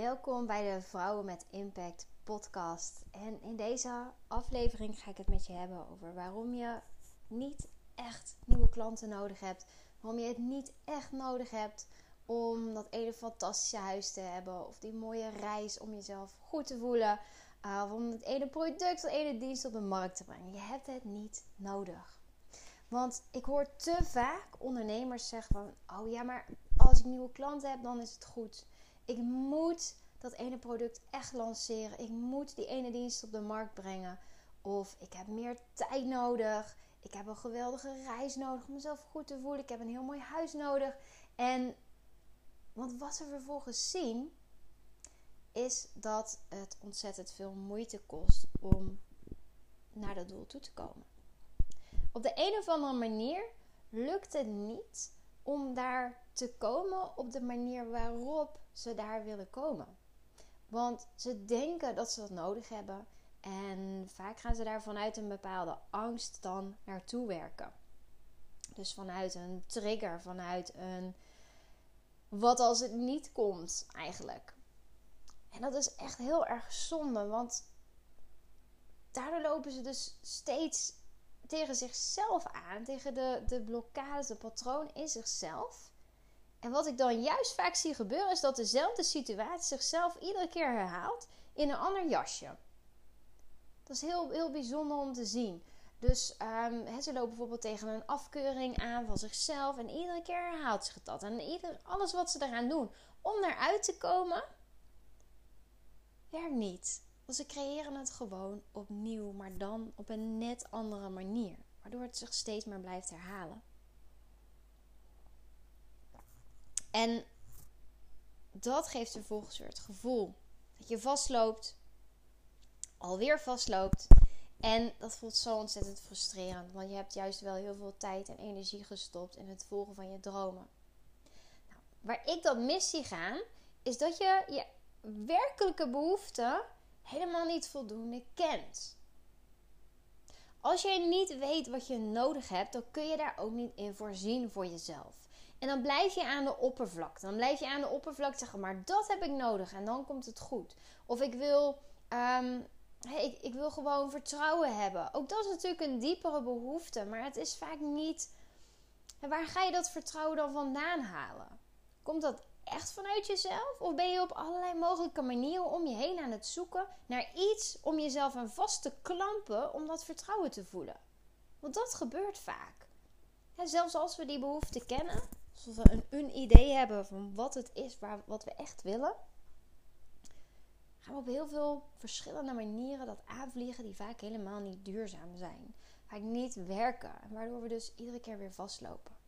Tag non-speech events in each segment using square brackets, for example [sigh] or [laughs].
Welkom bij de Vrouwen met Impact podcast. En in deze aflevering ga ik het met je hebben over waarom je niet echt nieuwe klanten nodig hebt. Waarom je het niet echt nodig hebt om dat ene fantastische huis te hebben. Of die mooie reis om jezelf goed te voelen. Uh, of om het ene product of ene dienst op de markt te brengen. Je hebt het niet nodig. Want ik hoor te vaak ondernemers zeggen van... Oh ja, maar als ik nieuwe klanten heb, dan is het goed. Ik moet dat ene product echt lanceren. Ik moet die ene dienst op de markt brengen. Of ik heb meer tijd nodig. Ik heb een geweldige reis nodig om mezelf goed te voelen. Ik heb een heel mooi huis nodig. En wat ze vervolgens zien, is dat het ontzettend veel moeite kost om naar dat doel toe te komen. Op de een of andere manier lukt het niet om daar te komen op de manier waarop ze daar willen komen. Want ze denken dat ze dat nodig hebben. En vaak gaan ze daar vanuit een bepaalde angst dan naartoe werken. Dus vanuit een trigger, vanuit een wat als het niet komt eigenlijk. En dat is echt heel erg zonde, want daardoor lopen ze dus steeds tegen zichzelf aan, tegen de, de blokkades, de patroon in zichzelf. En wat ik dan juist vaak zie gebeuren, is dat dezelfde situatie zichzelf iedere keer herhaalt in een ander jasje. Dat is heel, heel bijzonder om te zien. Dus um, ze lopen bijvoorbeeld tegen een afkeuring aan van zichzelf. En iedere keer herhaalt zich dat. En ieder, alles wat ze eraan doen om eruit te komen, werkt niet. Want ze creëren het gewoon opnieuw, maar dan op een net andere manier. Waardoor het zich steeds meer blijft herhalen. En dat geeft vervolgens weer het gevoel dat je vastloopt, alweer vastloopt. En dat voelt zo ontzettend frustrerend, want je hebt juist wel heel veel tijd en energie gestopt in het volgen van je dromen. Nou, waar ik dat mis zie gaan, is dat je je werkelijke behoeften helemaal niet voldoende kent. Als jij niet weet wat je nodig hebt, dan kun je daar ook niet in voorzien voor jezelf. En dan blijf je aan de oppervlakte. Dan blijf je aan de oppervlakte zeggen, maar dat heb ik nodig en dan komt het goed. Of ik wil, um, ik, ik wil gewoon vertrouwen hebben. Ook dat is natuurlijk een diepere behoefte, maar het is vaak niet. Waar ga je dat vertrouwen dan vandaan halen? Komt dat echt vanuit jezelf? Of ben je op allerlei mogelijke manieren om je heen aan het zoeken naar iets om jezelf aan vast te klampen om dat vertrouwen te voelen? Want dat gebeurt vaak. zelfs als we die behoefte kennen, als we een, een idee hebben van wat het is, waar, wat we echt willen, gaan we op heel veel verschillende manieren dat aanvliegen die vaak helemaal niet duurzaam zijn. Vaak niet werken. Waardoor we dus iedere keer weer vastlopen.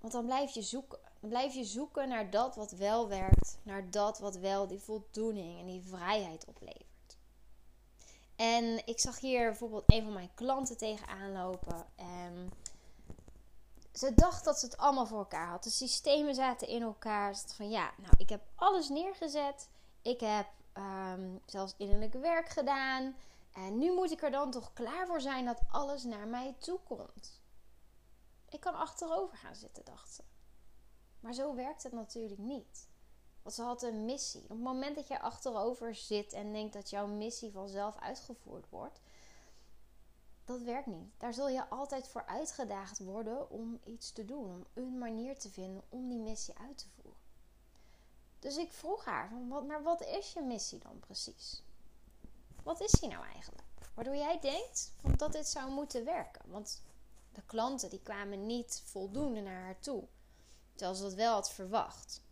Want dan blijf je zoeken. Blijf je zoeken naar dat wat wel werkt. Naar dat wat wel die voldoening en die vrijheid oplevert. En ik zag hier bijvoorbeeld een van mijn klanten tegenaan lopen. En ze dacht dat ze het allemaal voor elkaar had. De systemen zaten in elkaar. Ze van ja, nou, ik heb alles neergezet. Ik heb um, zelfs innerlijk werk gedaan. En nu moet ik er dan toch klaar voor zijn dat alles naar mij toe komt. Ik kan achterover gaan zitten, dacht ze. Maar zo werkt het natuurlijk niet. Want ze had een missie. Op het moment dat je achterover zit en denkt dat jouw missie vanzelf uitgevoerd wordt, dat werkt niet. Daar zul je altijd voor uitgedaagd worden om iets te doen, om een manier te vinden om die missie uit te voeren. Dus ik vroeg haar, van, maar wat is je missie dan precies? Wat is die nou eigenlijk? Waardoor jij denkt dat dit zou moeten werken. Want de klanten die kwamen niet voldoende naar haar toe. Terwijl ze dat wel had verwacht.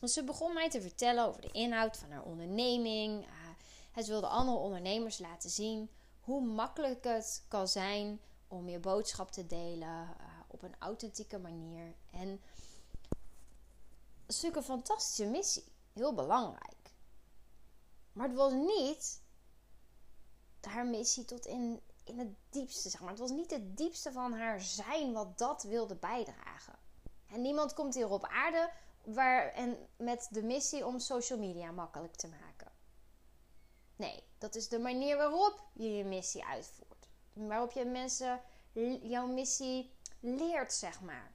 Dus ze begon mij te vertellen over de inhoud van haar onderneming. Uh, ze wilde andere ondernemers laten zien hoe makkelijk het kan zijn om je boodschap te delen uh, op een authentieke manier. En dat is een fantastische missie, heel belangrijk. Maar het was niet haar missie tot in, in het diepste, zeg maar. Het was niet het diepste van haar zijn wat dat wilde bijdragen. En niemand komt hier op aarde waar, en met de missie om social media makkelijk te maken. Nee, dat is de manier waarop je je missie uitvoert. Waarop je mensen jouw missie leert, zeg maar.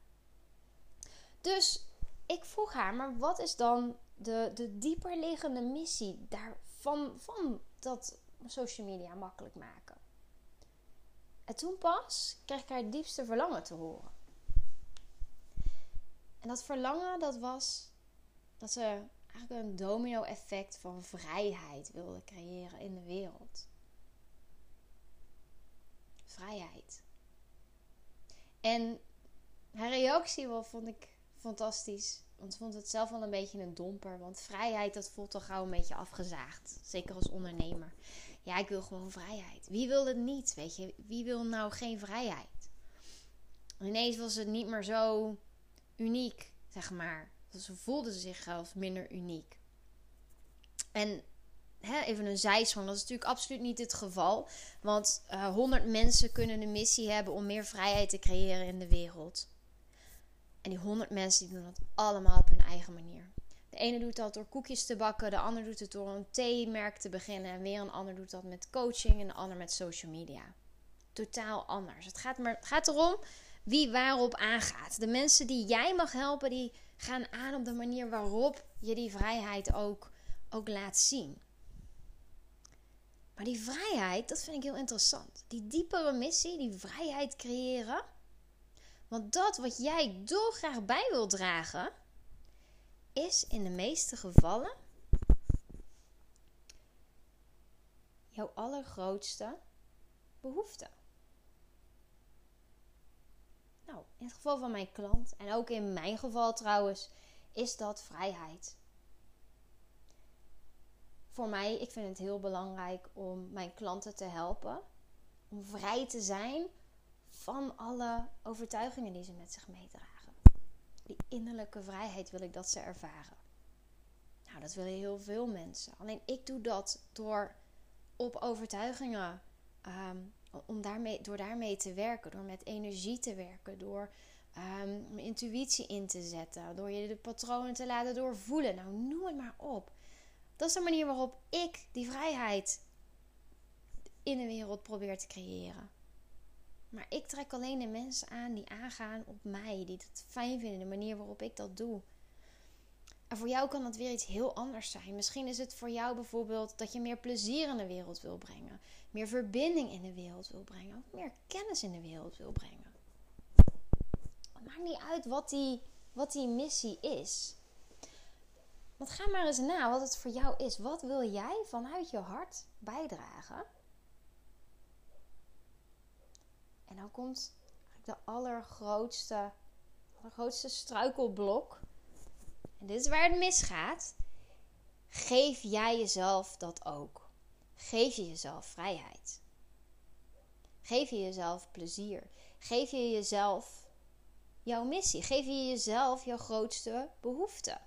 Dus ik vroeg haar, maar wat is dan de, de dieperliggende missie daarvan, van dat social media makkelijk maken? En toen pas kreeg ik haar diepste verlangen te horen. En dat verlangen, dat was dat ze eigenlijk een domino-effect van vrijheid wilde creëren in de wereld. Vrijheid. En haar reactie wel vond ik fantastisch. Want ze vond het zelf wel een beetje een domper. Want vrijheid, dat voelt toch gauw een beetje afgezaagd. Zeker als ondernemer. Ja, ik wil gewoon vrijheid. Wie wil het niet? Weet je, wie wil nou geen vrijheid? ineens was het niet meer zo uniek, zeg maar. Ze voelde zichzelf minder uniek. En hè, even een zijsprong, dat is natuurlijk absoluut niet het geval. Want uh, 100 mensen kunnen een missie hebben om meer vrijheid te creëren in de wereld. En die 100 mensen die doen dat allemaal op hun eigen manier. De ene doet dat door koekjes te bakken, de ander doet het door een theemerk te beginnen. En weer een ander doet dat met coaching en de ander met social media. Totaal anders. Het gaat, maar, het gaat erom wie waarop aangaat. De mensen die jij mag helpen, die gaan aan op de manier waarop je die vrijheid ook, ook laat zien. Maar die vrijheid, dat vind ik heel interessant. Die diepere missie, die vrijheid creëren. Want dat wat jij dolgraag bij wil dragen, is in de meeste gevallen jouw allergrootste behoefte. Nou, in het geval van mijn klant, en ook in mijn geval trouwens, is dat vrijheid. Voor mij, ik vind het heel belangrijk om mijn klanten te helpen. Om vrij te zijn van alle overtuigingen die ze met zich meedragen. Die innerlijke vrijheid wil ik dat ze ervaren. Nou, dat willen heel veel mensen. Alleen ik doe dat door op overtuigingen um, om daarmee, door daarmee te werken, door met energie te werken, door mijn intuïtie in te zetten, door je de patronen te laten doorvoelen. Nou, noem het maar op. Dat is de manier waarop ik die vrijheid in de wereld probeer te creëren. Maar ik trek alleen de mensen aan die aangaan op mij, die het fijn vinden, de manier waarop ik dat doe. En voor jou kan dat weer iets heel anders zijn. Misschien is het voor jou bijvoorbeeld dat je meer plezier in de wereld wil brengen, meer verbinding in de wereld wil brengen, of meer kennis in de wereld wil brengen. Het maakt niet uit wat die, wat die missie is. Want ga maar eens na wat het voor jou is. Wat wil jij vanuit je hart bijdragen? En dan komt de allergrootste, allergrootste struikelblok en dit is waar het misgaat, geef jij jezelf dat ook. Geef je jezelf vrijheid. Geef je jezelf plezier. Geef je jezelf jouw missie. Geef je jezelf jouw grootste behoefte.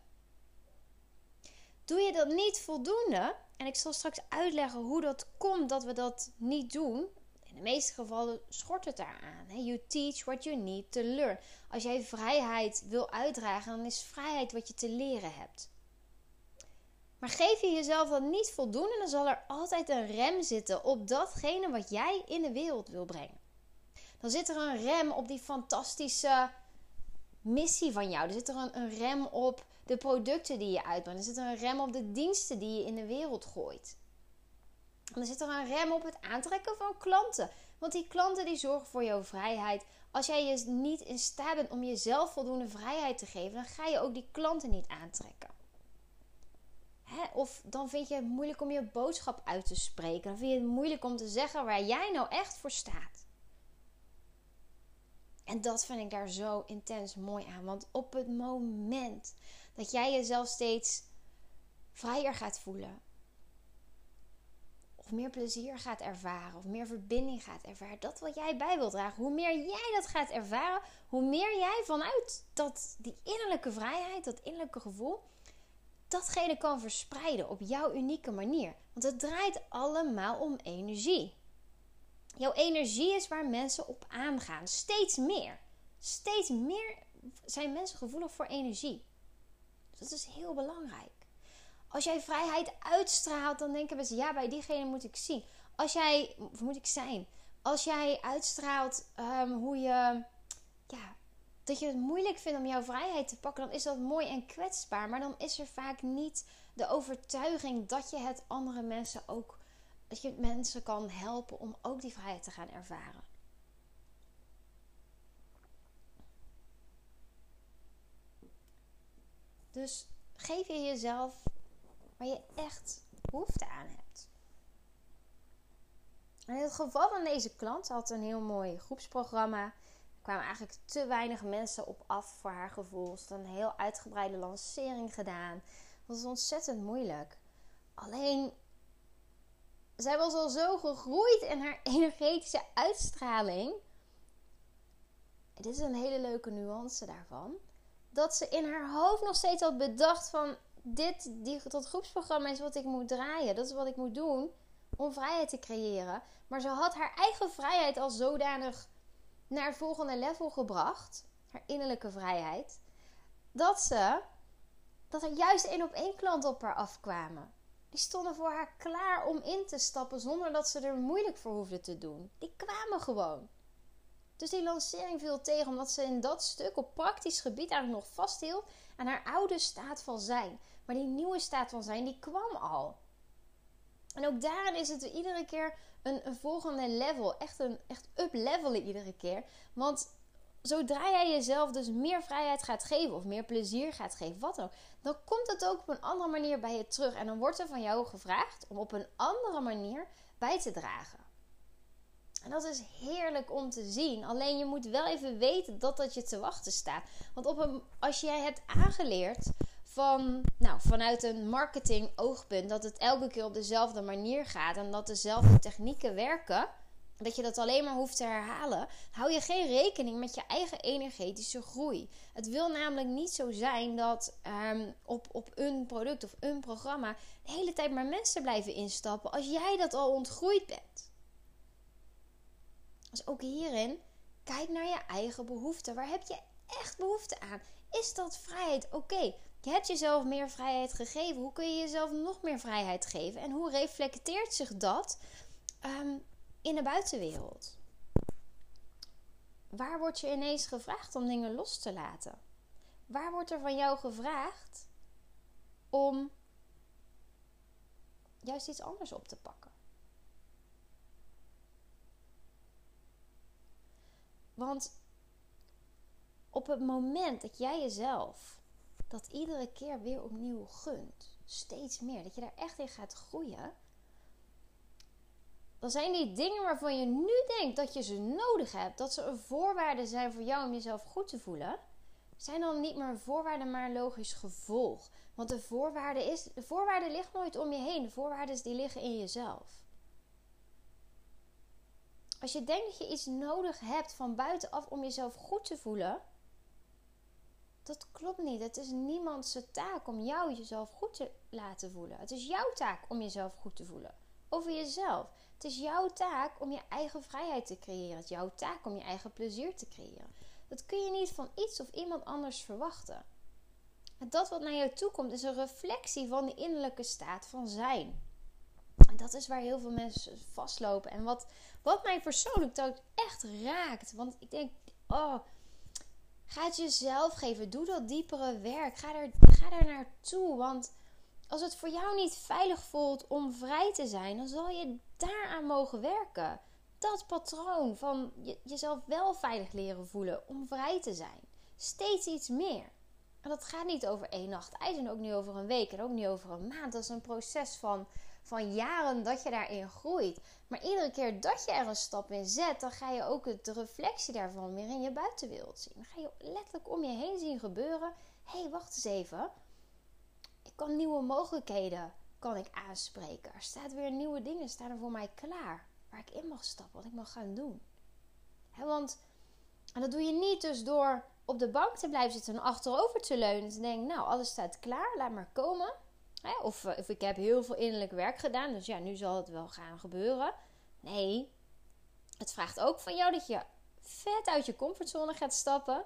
Doe je dat niet voldoende, en ik zal straks uitleggen hoe dat komt dat we dat niet doen, in de meeste gevallen schort het daaraan. You teach what you need to learn. Als jij vrijheid wil uitdragen, dan is vrijheid wat je te leren hebt. Maar geef je jezelf dan niet voldoende, dan zal er altijd een rem zitten op datgene wat jij in de wereld wil brengen. Dan zit er een rem op die fantastische missie van jou. Er zit er een, een rem op de producten die je uitbrengt. Er zit er een rem op de diensten die je in de wereld gooit. Dan zit er een rem op het aantrekken van klanten. Want die klanten die zorgen voor jouw vrijheid. Als jij je niet in staat bent om jezelf voldoende vrijheid te geven, dan ga je ook die klanten niet aantrekken. Hè? Of dan vind je het moeilijk om je boodschap uit te spreken. Dan vind je het moeilijk om te zeggen waar jij nou echt voor staat. En dat vind ik daar zo intens mooi aan. Want op het moment dat jij jezelf steeds vrijer gaat voelen, meer plezier gaat ervaren, of meer verbinding gaat ervaren, dat wat jij bij wilt dragen, hoe meer jij dat gaat ervaren, hoe meer jij vanuit dat, die innerlijke vrijheid, dat innerlijke gevoel, datgene kan verspreiden op jouw unieke manier. Want het draait allemaal om energie. Jouw energie is waar mensen op aangaan. Steeds meer. Steeds meer zijn mensen gevoelig voor energie. Dus dat is heel belangrijk. Als jij vrijheid uitstraalt, dan denken we, ja, bij diegene moet ik zien. Als jij, moet ik zijn. Als jij uitstraalt um, hoe je, ja, dat je het moeilijk vindt om jouw vrijheid te pakken, dan is dat mooi en kwetsbaar. Maar dan is er vaak niet de overtuiging dat je het andere mensen ook, dat je mensen kan helpen om ook die vrijheid te gaan ervaren. Dus geef je jezelf waar je echt behoefte aan hebt. in het geval van deze klant had een heel mooi groepsprogramma. Er kwamen eigenlijk te weinig mensen op af voor haar gevoel. Ze had een heel uitgebreide lancering gedaan. Dat was ontzettend moeilijk. Alleen, zij was al zo gegroeid in haar [laughs] energetische uitstraling. Dit is een hele leuke nuance daarvan dat ze in haar hoofd nog steeds had bedacht van dit, die, dat groepsprogramma is wat ik moet draaien. Dat is wat ik moet doen om vrijheid te creëren. Maar ze had haar eigen vrijheid al zodanig naar het volgende level gebracht. Haar innerlijke vrijheid. Dat ze, dat er juist één op één klanten op haar afkwamen. Die stonden voor haar klaar om in te stappen zonder dat ze er moeilijk voor hoefde te doen. Die kwamen gewoon. Dus die lancering viel tegen omdat ze in dat stuk op praktisch gebied eigenlijk nog vasthield aan haar oude staat van zijn. Maar die nieuwe staat van zijn, die kwam al. En ook daarin is het iedere keer een, volgende level. Echt een echt up-levelen iedere keer. Want zodra jij jezelf dus meer vrijheid gaat geven of meer plezier gaat geven, wat ook, dan komt het ook op een andere manier bij je terug. En dan wordt er van jou gevraagd om op een andere manier bij te dragen. En dat is heerlijk om te zien. Alleen je moet wel even weten dat dat je te wachten staat. Want op een, als jij hebt aangeleerd van, nou, vanuit een marketing oogpunt dat het elke keer op dezelfde manier gaat en dat dezelfde technieken werken, dat je dat alleen maar hoeft te herhalen, hou je geen rekening met je eigen energetische groei. Het wil namelijk niet zo zijn dat ehm, op, op een product of een programma de hele tijd maar mensen blijven instappen als jij dat al ontgroeid bent. Dus ook hierin, kijk naar je eigen behoeften. Waar heb je echt behoefte aan? Is dat vrijheid? Oké, je hebt jezelf meer vrijheid gegeven. Hoe kun je jezelf nog meer vrijheid geven? En hoe reflecteert zich dat ehm, in de buitenwereld? Waar wordt je ineens gevraagd om dingen los te laten? Waar wordt er van jou gevraagd om juist iets anders op te pakken? Want op het moment dat jij jezelf dat iedere keer weer opnieuw gunt, steeds meer, dat je daar echt in gaat groeien, dan zijn die dingen waarvan je nu denkt dat je ze nodig hebt, dat ze een voorwaarde zijn voor jou om jezelf goed te voelen, zijn dan niet meer een voorwaarde, maar een logisch gevolg. Want de voorwaarde, is, de voorwaarde ligt nooit om je heen. De voorwaarden die liggen in jezelf. Als je denkt dat je iets nodig hebt van buitenaf om jezelf goed te voelen, dat klopt niet. Het is niemands taak om jou jezelf goed te laten voelen. Het is jouw taak om jezelf goed te voelen. Over jezelf. Het is jouw taak om je eigen vrijheid te creëren. Het is jouw taak om je eigen plezier te creëren. Dat kun je niet van iets of iemand anders verwachten. En dat wat naar jou toe komt is een reflectie van de innerlijke staat van zijn. En dat is waar heel veel mensen vastlopen. En wat, wat mij persoonlijk ook echt raakt. Want ik denk, oh, ga het jezelf geven. Doe dat diepere werk. Ga er, ga er naartoe. Want als het voor jou niet veilig voelt om vrij te zijn, dan zal je daaraan mogen werken. Dat patroon van jezelf wel veilig leren voelen om vrij te zijn. Steeds iets meer. En dat gaat niet over één nacht ijs en ook niet over een week en ook niet over een maand. Dat is een proces van van jaren dat je daarin groeit. Maar iedere keer dat je er een stap in zet, dan ga je ook de reflectie daarvan weer in je buitenwereld zien. Dan ga je letterlijk om je heen zien gebeuren. Hé, hey, wacht eens even. Ik kan nieuwe mogelijkheden kan ik aanspreken. Er staat weer nieuwe dingen, staan er voor mij klaar. Waar ik in mag stappen, wat ik mag gaan doen. want, en dat doe je niet dus door op de bank te blijven zitten en achterover te leunen. En te denken, nou, alles staat klaar, laat maar komen. Of, eh, of ik heb heel veel innerlijk werk gedaan, dus ja, nu zal het wel gaan gebeuren. Nee, het vraagt ook van jou dat je vet uit je comfortzone gaat stappen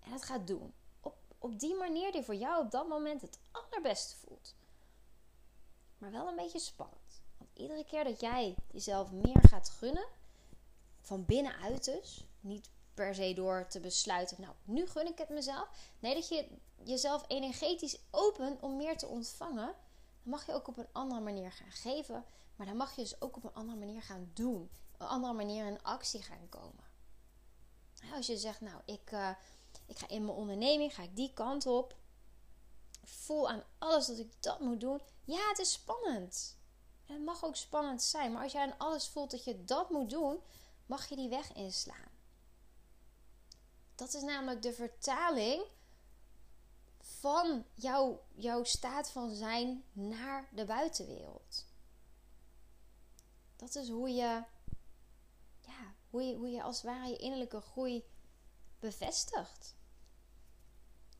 en het gaat doen. Op, op die manier die voor jou op dat moment het allerbeste voelt. Maar wel een beetje spannend. Want iedere keer dat jij jezelf meer gaat gunnen, van binnenuit dus, niet per se door te besluiten, nou, nu gun ik het mezelf. Nee, dat je jezelf energetisch opent om meer te ontvangen. Dan mag je ook op een andere manier gaan geven. Maar dan mag je dus ook op een andere manier gaan doen. Op een andere manier in actie gaan komen. Als je zegt, nou, ik, uh, ik ga in mijn onderneming, ga ik die kant op. Voel aan alles dat ik dat moet doen. Ja, het is spannend. En het mag ook spannend zijn. Maar als jij aan alles voelt dat je dat moet doen, mag je die weg inslaan. Dat is namelijk de vertaling van jouw, jouw staat van zijn naar de buitenwereld. Dat is hoe je, ja, hoe je, hoe je als het ware je innerlijke groei bevestigt.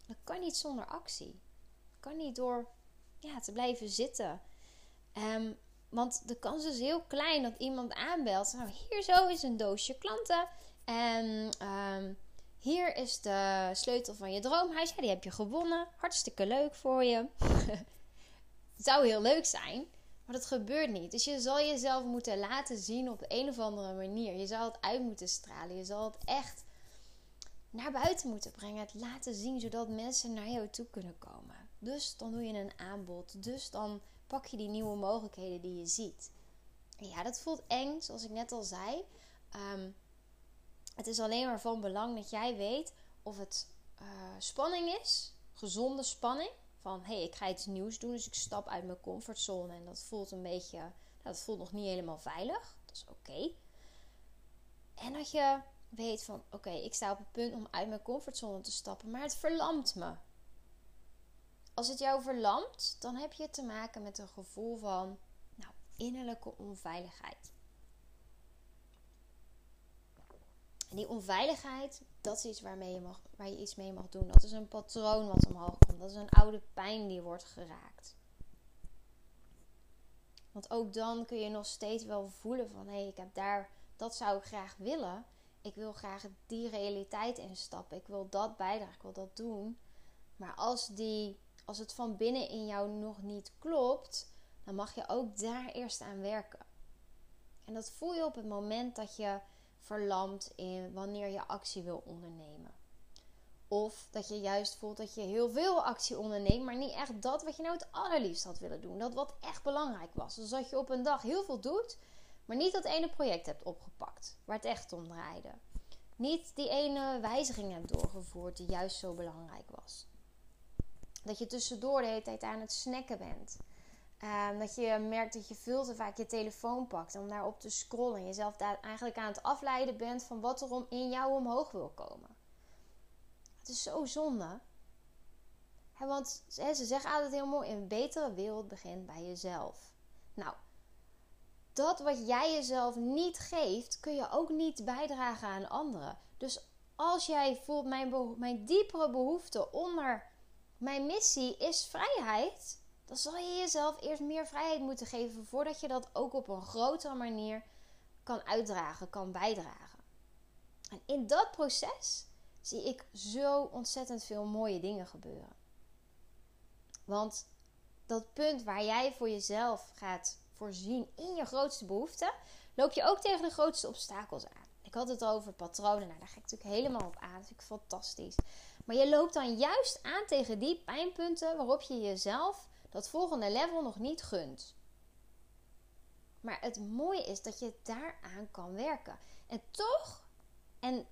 Dat kan niet zonder actie. Kan niet door ja, te blijven zitten. Um, want de kans is heel klein dat iemand aanbelt. Nou, hier zo is een doosje klanten. En um, hier is de sleutel van je droomhuis. Ja, die heb je gewonnen. Hartstikke leuk voor je. [laughs] het zou heel leuk zijn. Maar dat gebeurt niet. Dus je zal jezelf moeten laten zien op een of andere manier. Je zal het uit moeten stralen. Je zal het echt naar buiten moeten brengen. Het laten zien zodat mensen naar jou toe kunnen komen. Dus dan doe je een aanbod. Dus dan pak je die nieuwe mogelijkheden die je ziet. ja, dat voelt eng, zoals ik net al zei. Um, het is alleen maar van belang dat jij weet of het uh, spanning is, gezonde spanning. Van hé, hey, ik ga iets nieuws doen, dus ik stap uit mijn comfortzone en dat voelt een beetje, nou, dat voelt nog niet helemaal veilig. Dat is oké. En dat je weet van oké, ik sta op het punt om uit mijn comfortzone te stappen, maar het verlamt me. Als het jou verlamt, dan heb je te maken met een gevoel van nou, innerlijke onveiligheid. En die onveiligheid, dat is iets waarmee je mag, waar je iets mee mag doen. Dat is een patroon wat omhoog komt. Dat is een oude pijn die wordt geraakt. Want ook dan kun je nog steeds wel voelen van hé, ik heb daar, dat zou ik graag willen. Ik wil graag die realiteit instappen. Ik wil dat bijdragen, ik wil dat doen. Maar als, die, als het van binnen in jou nog niet klopt, dan mag je ook daar eerst aan werken. En dat voel je op het moment dat je verlamd in wanneer je actie wil ondernemen. Of dat je juist voelt dat je heel veel actie onderneemt, maar niet echt dat wat je nou het allerliefst had willen doen. Dat wat echt belangrijk was. Dus dat je op een dag heel veel doet, maar niet dat ene project hebt opgepakt waar het echt om draaide. Niet die ene wijziging hebt doorgevoerd die juist zo belangrijk was. Dat je tussendoor de hele tijd aan het snacken bent. Um, dat je merkt dat je veel te vaak je telefoon pakt om daarop te scrollen. En jezelf daar eigenlijk aan het afleiden bent van wat er in jou omhoog wil komen. Het is zo zonde. want ze zeggen altijd heel mooi: een betere wereld begint bij jezelf. Nou, dat wat jij jezelf niet geeft, kun je ook niet bijdragen aan anderen. Dus als jij voelt mijn, mijn diepere behoefte onder mijn missie is vrijheid dan zal je jezelf eerst meer vrijheid moeten geven voordat je dat ook op een grotere manier kan uitdragen, kan bijdragen. En in dat proces zie ik zo ontzettend veel mooie dingen gebeuren. Want dat punt waar jij voor jezelf gaat voorzien in je grootste behoeften, loop je ook tegen de grootste obstakels aan. Ik had het over patronen. Nou, daar ga ik natuurlijk helemaal op aan. Dat vind ik fantastisch. Maar je loopt dan juist aan tegen die pijnpunten waarop je jezelf dat volgende level nog niet gunt. Maar het mooie is dat je daaraan kan werken. En toch, en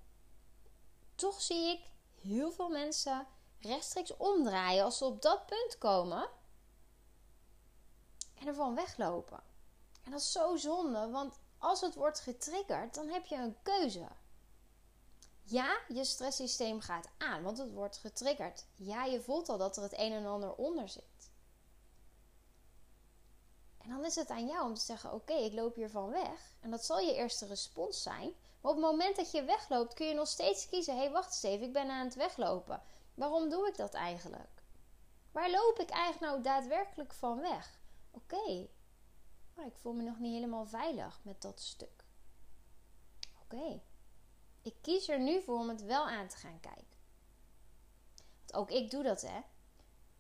toch zie ik heel veel mensen rechtstreeks omdraaien als ze op dat punt komen en ervan weglopen. En dat is zo zonde, want als het wordt getriggerd, dan heb je een keuze. Ja, je stresssysteem gaat aan, want het wordt getriggerd. Ja, je voelt al dat er het een en ander onder zit. En dan is het aan jou om te zeggen: Oké, ik loop hiervan weg. En dat zal je eerste respons zijn. Maar op het moment dat je wegloopt, kun je nog steeds kiezen: Hé, hey, wacht eens even, ik ben aan het weglopen. Waarom doe ik dat eigenlijk? Waar loop ik eigenlijk nou daadwerkelijk van weg? Oké, maar ik voel me nog niet helemaal veilig met dat stuk. Oké, ik kies er nu voor om het wel aan te gaan kijken. Want ook ik doe dat, hè.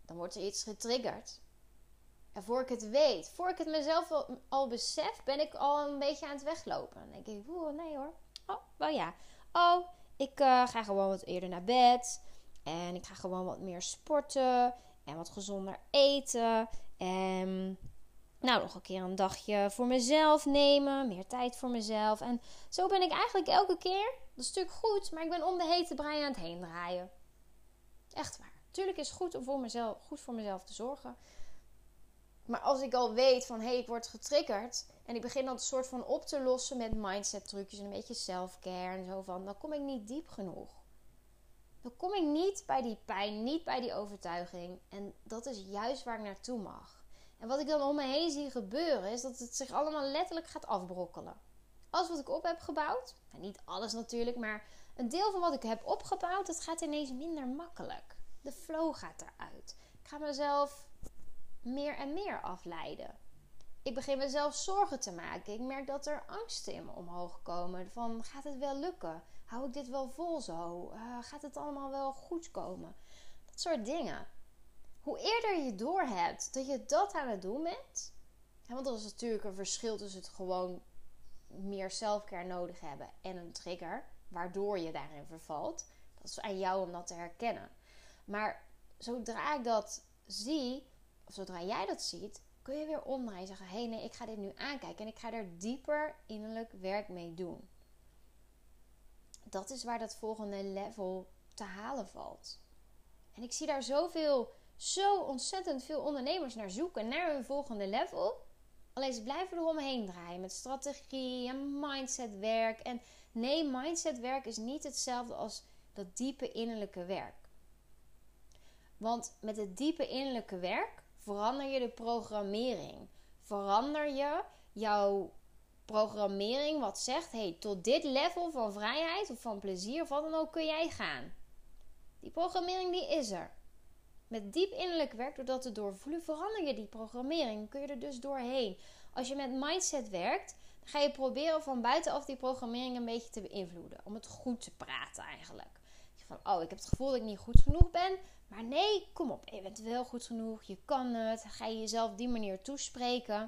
Dan wordt er iets getriggerd. En voor ik het weet, voor ik het mezelf al, besef, ben ik al een beetje aan het weglopen. Dan denk ik, oeh, nee hoor. Oh, wel ja. Oh, Ik uh, ga gewoon wat eerder naar bed. En ik ga gewoon wat meer sporten. En wat gezonder eten. En nou, nog een keer een dagje voor mezelf nemen. Meer tijd voor mezelf. En zo ben ik eigenlijk elke keer. Dat is natuurlijk goed, maar ik ben om de hete brei aan het heen draaien. Echt waar. Tuurlijk is het goed om voor mezelf, goed voor mezelf te zorgen. Maar als ik al weet van hé, hey, ik word getriggerd. En ik begin dan een soort van op te lossen met mindset trucjes en een beetje self-care en zo van. Dan kom ik niet diep genoeg. Dan kom ik niet bij die pijn, niet bij die overtuiging. En dat is juist waar ik naartoe mag. En wat ik dan om me heen zie gebeuren, is dat het zich allemaal letterlijk gaat afbrokkelen. Alles wat ik op heb gebouwd, nou niet alles natuurlijk, maar een deel van wat ik heb opgebouwd, dat gaat ineens minder makkelijk. De flow gaat eruit. Ik ga mezelf meer en meer afleiden. Ik begin mezelf zorgen te maken. Ik merk dat er angsten in me omhoog komen. Van gaat het wel lukken? Hou ik dit wel vol zo? Uh, gaat het allemaal wel goed komen? Dat soort dingen. Hoe eerder je doorhebt dat je dat aan het doen bent. want er is natuurlijk een verschil tussen het gewoon meer zelfcare nodig hebben en een trigger. Waardoor je daarin vervalt. Dat is aan jou om dat te herkennen. Maar zodra ik dat zie, zodra jij dat ziet, kun je weer omdraaien en zeggen: hé, hey, nee, ik ga dit nu aankijken en ik ga er dieper innerlijk werk mee doen. Dat is waar dat volgende level te halen valt. En ik zie daar zoveel, zo ontzettend veel ondernemers naar zoeken, naar hun volgende level. Alleen ze blijven eromheen draaien met strategie en mindsetwerk. En nee, mindsetwerk is niet hetzelfde als dat diepe innerlijke werk. Want met het diepe innerlijke werk verander je de programmering. Verander je jouw programmering wat zegt: hey, tot dit level van vrijheid of van plezier of wat dan ook kun jij gaan. Die programmering die is er. Met diep innerlijk werk, doordat te doorvoelen, verander je die programmering. Kun je er dus doorheen. Als je met mindset werkt, dan ga je proberen van buitenaf die programmering een beetje te beïnvloeden. Om het goed te praten eigenlijk. Van, oh, ik heb het gevoel dat ik niet goed genoeg ben. Maar nee, kom op, je bent wel goed genoeg, je kan het. Ga je jezelf die manier toespreken.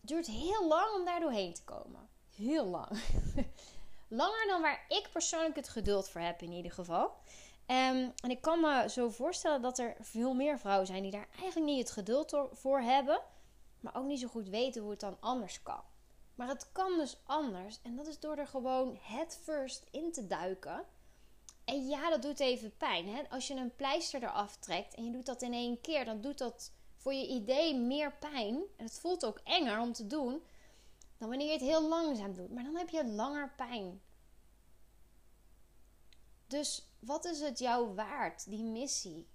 Het duurt heel lang om daar doorheen te komen. Heel lang. [laughs] Langer dan waar ik persoonlijk het geduld voor heb in ieder geval. Um, en ik kan me zo voorstellen dat er veel meer vrouwen zijn die daar eigenlijk niet het geduld voor hebben. Maar ook niet zo goed weten hoe het dan anders kan. Maar het kan dus anders. En dat is door er gewoon het first in te duiken. En ja, dat doet even pijn. Hè? Als je een pleister eraf trekt en je doet dat in één keer, dan doet dat voor je idee meer pijn. En het voelt ook enger om te doen dan wanneer je het heel langzaam doet. Maar dan heb je langer pijn. Dus wat is het jou waard, die missie?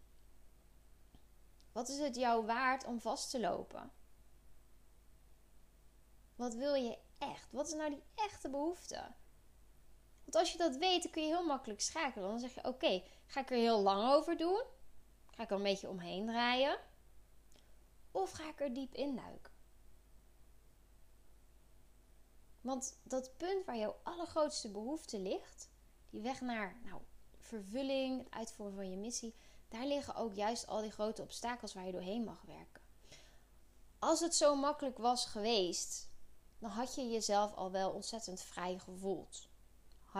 Wat is het jou waard om vast te lopen? Wat wil je echt? Wat is nou die echte behoefte? Als je dat weet, dan kun je heel makkelijk schakelen. Dan zeg je: Oké, ga ik er heel lang over doen? Ga ik er een beetje omheen draaien? Of ga ik er diep induiken? Want dat punt waar jouw allergrootste behoefte ligt, die weg naar nou, vervulling, het uitvoeren van je missie, daar liggen ook juist al die grote obstakels waar je doorheen mag werken. Als het zo makkelijk was geweest, dan had je jezelf al wel ontzettend vrij gevoeld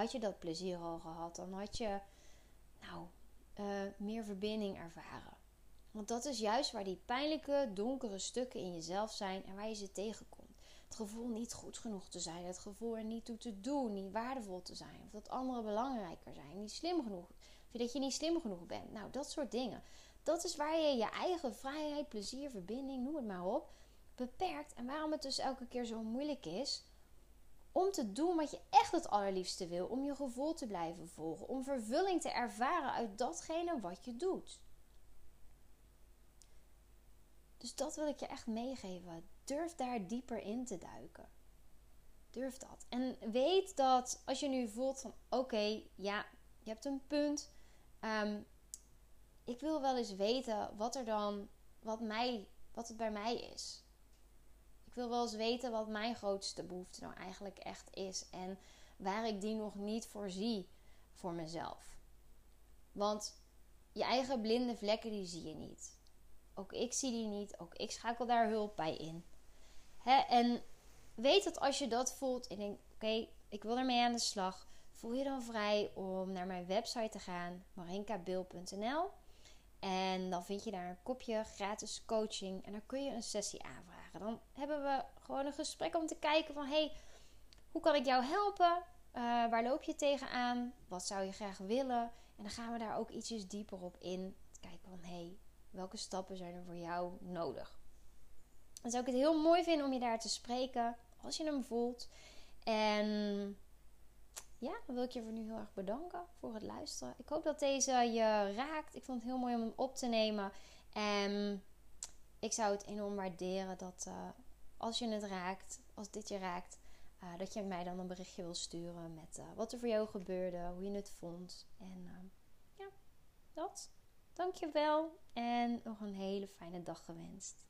had je dat plezier al gehad, dan had je nou, uh, meer verbinding ervaren. Want dat is juist waar die pijnlijke, donkere stukken in jezelf zijn en waar je ze tegenkomt. Het gevoel niet goed genoeg te zijn, het gevoel er niet toe te doen, niet waardevol te zijn, of dat anderen belangrijker zijn, niet slim genoeg, of dat je niet slim genoeg bent. Nou, dat soort dingen. Dat is waar je je eigen vrijheid, plezier, verbinding, noem het maar op, beperkt. En waarom het dus elke keer zo moeilijk is om te doen wat je echt het allerliefste wil. Om je gevoel te blijven volgen. Om vervulling te ervaren uit datgene wat je doet. Dus dat wil ik je echt meegeven. Durf daar dieper in te duiken. Durf dat. En weet dat als je nu voelt van oké, ja, je hebt een punt. Ehm, ik wil wel eens weten wat er dan, wat, mij, wat het bij mij is. Ik wil wel eens weten wat mijn grootste behoefte nou eigenlijk echt is. En waar ik die nog niet voorzie voor mezelf. Want je eigen blinde vlekken, die zie je niet. Ook ik zie die niet. Ook ik schakel daar hulp bij in. Hè? En weet dat als je dat voelt en denkt: oké, ik wil ermee aan de slag. voel je dan vrij om naar mijn website te gaan, marinkabil.nl. En dan vind je daar een kopje gratis coaching en dan kun je een sessie aanvragen. Dan hebben we gewoon een gesprek om te kijken van hey, hoe kan ik jou helpen? Uh, waar loop je tegenaan? Wat zou je graag willen? En dan gaan we daar ook ietsjes dieper op in. Kijken van hey, welke stappen zijn er voor jou nodig? Dan zou ik het heel mooi vinden om je daar te spreken als je hem voelt. En ja, dan wil ik je voor nu heel erg bedanken voor het luisteren. Ik hoop dat deze je raakt. Ik vond het heel mooi om hem op te nemen. En ik zou het enorm waarderen dat uh, als je het raakt, als dit je raakt, uh, dat je mij dan een berichtje wil sturen met uh, wat er voor jou gebeurde, hoe je het vond. En ja, dat. Dankjewel en nog een hele fijne dag gewenst.